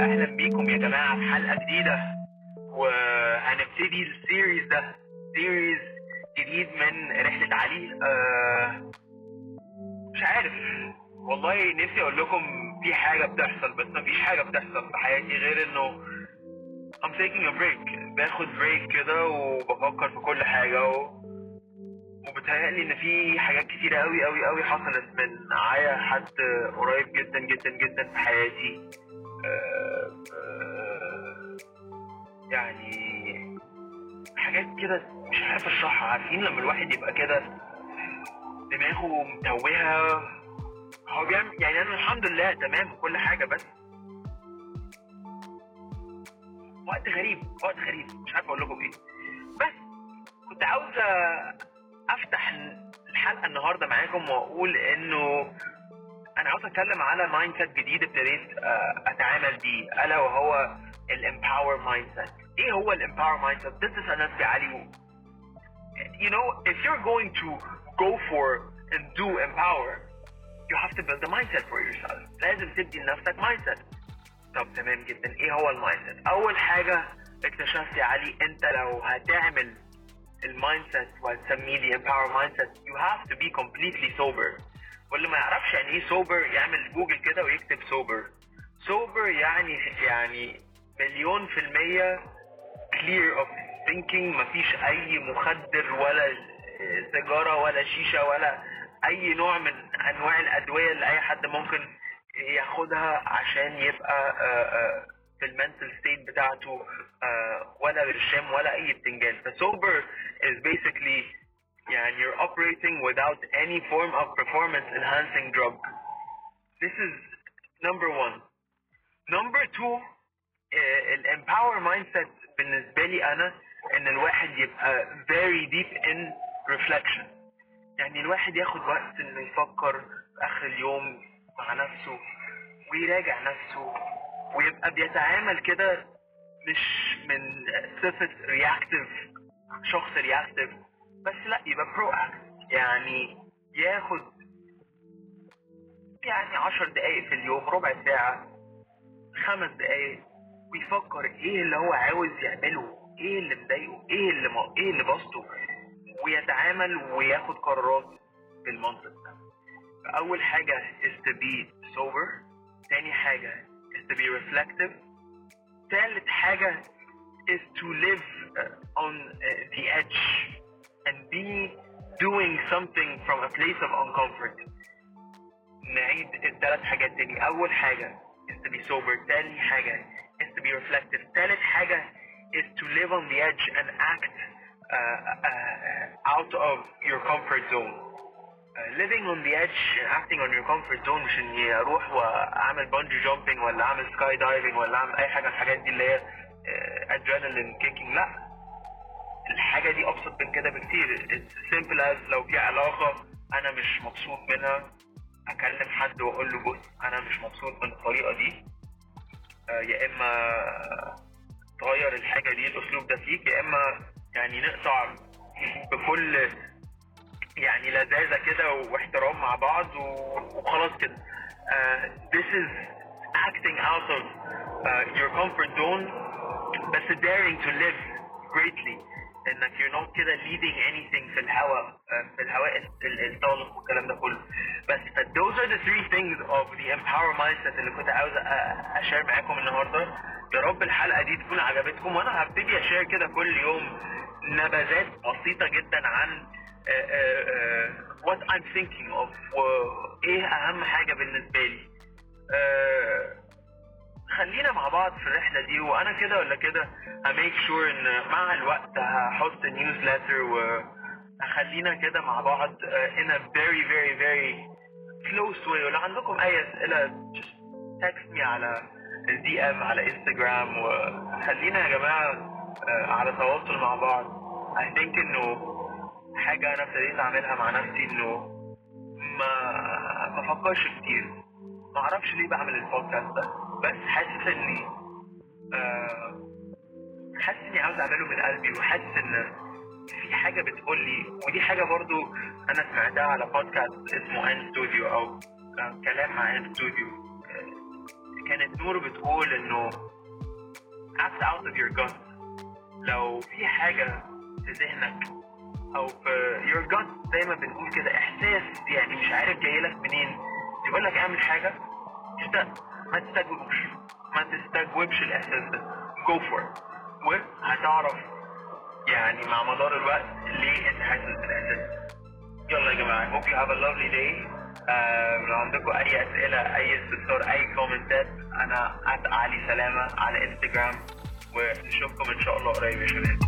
أهلا بيكم يا جماعة في حلقة جديدة. وهنبتدي ال series ده. series جديد من رحلة علي. آه مش عارف. والله نفسي أقول لكم في حاجة بتحصل بس مفيش حاجة بتحصل في حياتي غير إنه I'm taking a break. باخد break كده وبفكر في كل حاجة و... وبتهيألي إن في حاجات كتيرة قوي قوي قوي حصلت من معايا. حد قريب جدا جدا جدا في حياتي. آه، يعني حاجات كده مش عارف أشرحها. عارفين لما الواحد يبقى كده دماغه متوهة؟ هو بيعمل يعني أنا الحمد لله تمام وكل حاجة بس وقت غريب وقت غريب. مش عارف أقول لكم إيه. بس كنت عاوز أفتح الحلقة النهارده معاكم وأقول إنه أنا عاوز أتكلم على mindset جديد ابتديت آه، أتعامل بيه. ألا وهو ال empower mindset إيه هو ال empower mindset this is honestly you know if you're going to go for and do empower you have to build a mindset for yourself. لازم تبني لنفسك mindset. طب تمام جدا. إيه هو ال mindset أول حاجة اكتشفت يا علي أنت لو هتعمل ال mindset وهتسميه the empower mindset you have to be completely sober. واللي ما يعرفش يعني إيه sober يعمل جوجل كده ويكتب sober. Sober يعني يعني مليون في المية clear of thinking مفيش أي مخدر ولا سيجارة ولا شيشة ولا أي نوع من أنواع الأدوية اللي أي حد ممكن ياخدها عشان يبقى آه، آه، في ال mental state بتاعته آه، ولا برشام ولا أي بتنجان. ف sober is basically يعني you're operating without any form of performance enhancing drug. This is number one. Number two آه، ال empower mindset بالنسبة لي أنا ان الواحد يبقى very deep in reflection. يعني الواحد ياخد وقت إنه يفكر في آخر اليوم مع نفسه ويراجع نفسه ويبقى بيتعامل كده مش من صفة reactive شخص reactive بس لا يبقى pro يعني ياخد يعني عشر دقايق في اليوم ربع ساعة خمس دقايق ويفكر إيه اللي هو عاوز يعمله إيه اللي مضايقه إيه اللي ما إيه اللي بسطه ويتعامل وياخد قرارات بالمنطق ده. فأول حاجة is to be sober. تاني حاجة is to be reflective. تالت حاجة is to live on the edge. and be doing something from a place of uncomfort نعيد الثلاث حاجات تاني أول حاجة is to be sober تاني حاجة is to be reflective تالت حاجة is to live on the edge and act uh, uh, out of your comfort zone uh, living on the edge acting on your comfort zone مش اني اروح واعمل بانجي جامبينج ولا اعمل سكاي دايفنج ولا اعمل اي حاجه من الحاجات دي اللي هي ادرينالين كيكينج لا الحاجة دي أبسط من كده بكتير. Simple as لو في علاقة أنا مش مبسوط منها أكلم حد وأقول له بص أنا مش مبسوط من الطريقة دي. آه، يا إما تغير الحاجة دي الأسلوب ده فيك يا إما يعني نقطع بكل يعني لذاذة كده واحترام مع بعض وخلاص كده. uh, this is acting out of uh, your comfort zone بس daring to live greatly. انك you're not كده leading anything في الهواء uh, في الهواء ال- الطلق والكلام ده كله. بس ف those are the three things of the empower mindset اللي كنت عاوز أشير معاكم النهارده. يا رب الحلقة دي تكون عجبتكم وأنا هبتدي أشير كده كل يوم نبذات بسيطة جدا عن آه، آه، what I'm thinking of وايه أهم حاجة بالنسبة لي. آه، خلينا مع بعض في الرحلة دي وأنا كده ولا كده؟ هميك شور إن مع الوقت هحط نيوزلتر وهخلينا كده مع بعض آه، in a very very very close way. ولو عندكم أي أسئلة just text me على ال DM على انستجرام وخلينا يا جماعة آه، على تواصل مع بعض. I think إنه حاجة أنا ابتديت أعملها مع نفسي إنه ما افكرش كتير. ما أعرفش ليه بعمل البودكاست ده. بس حاسس إني آه، حاسس إني عاوز أعمله من قلبي وحاسس إن في حاجة بتقول لي ودي حاجة برضو أنا سمعتها على بودكاست اسمه ان ستوديو أو آه، كلام مع ان ستوديو كانت نور بتقول إنه act out of your gut. لو في حاجة في ذهنك أو في your gut ما بنقول كده إحساس يعني مش عارف جاي لك منين يقول لك اعمل حاجة انت ما تستجوبش. ما تستجوبش الإحساس ده. For it. وهتعرف يعني مع مدار الوقت ليه انت حاسس بالإحساس. ده. يلا يا جماعة. You have a lovely day. آه، لو عندكم أي أسئلة أي استفسار أي كومنتات أنا علي سلامة على انستجرام ونشوفكم إن شاء الله قريب يا شباب.